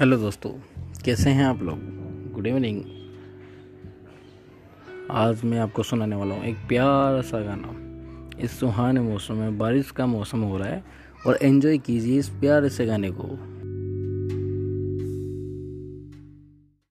Hello दोस्तों, कैसे हैं आप लोग? गुड इवनिंग आज मैं आपको सुनाने वाला हूँ एक प्यारा सा गाना। इस सुहाने मौसम में बारिश का मौसम हो रहा है और एंजॉय कीजिए इस प्यारे से गाने को।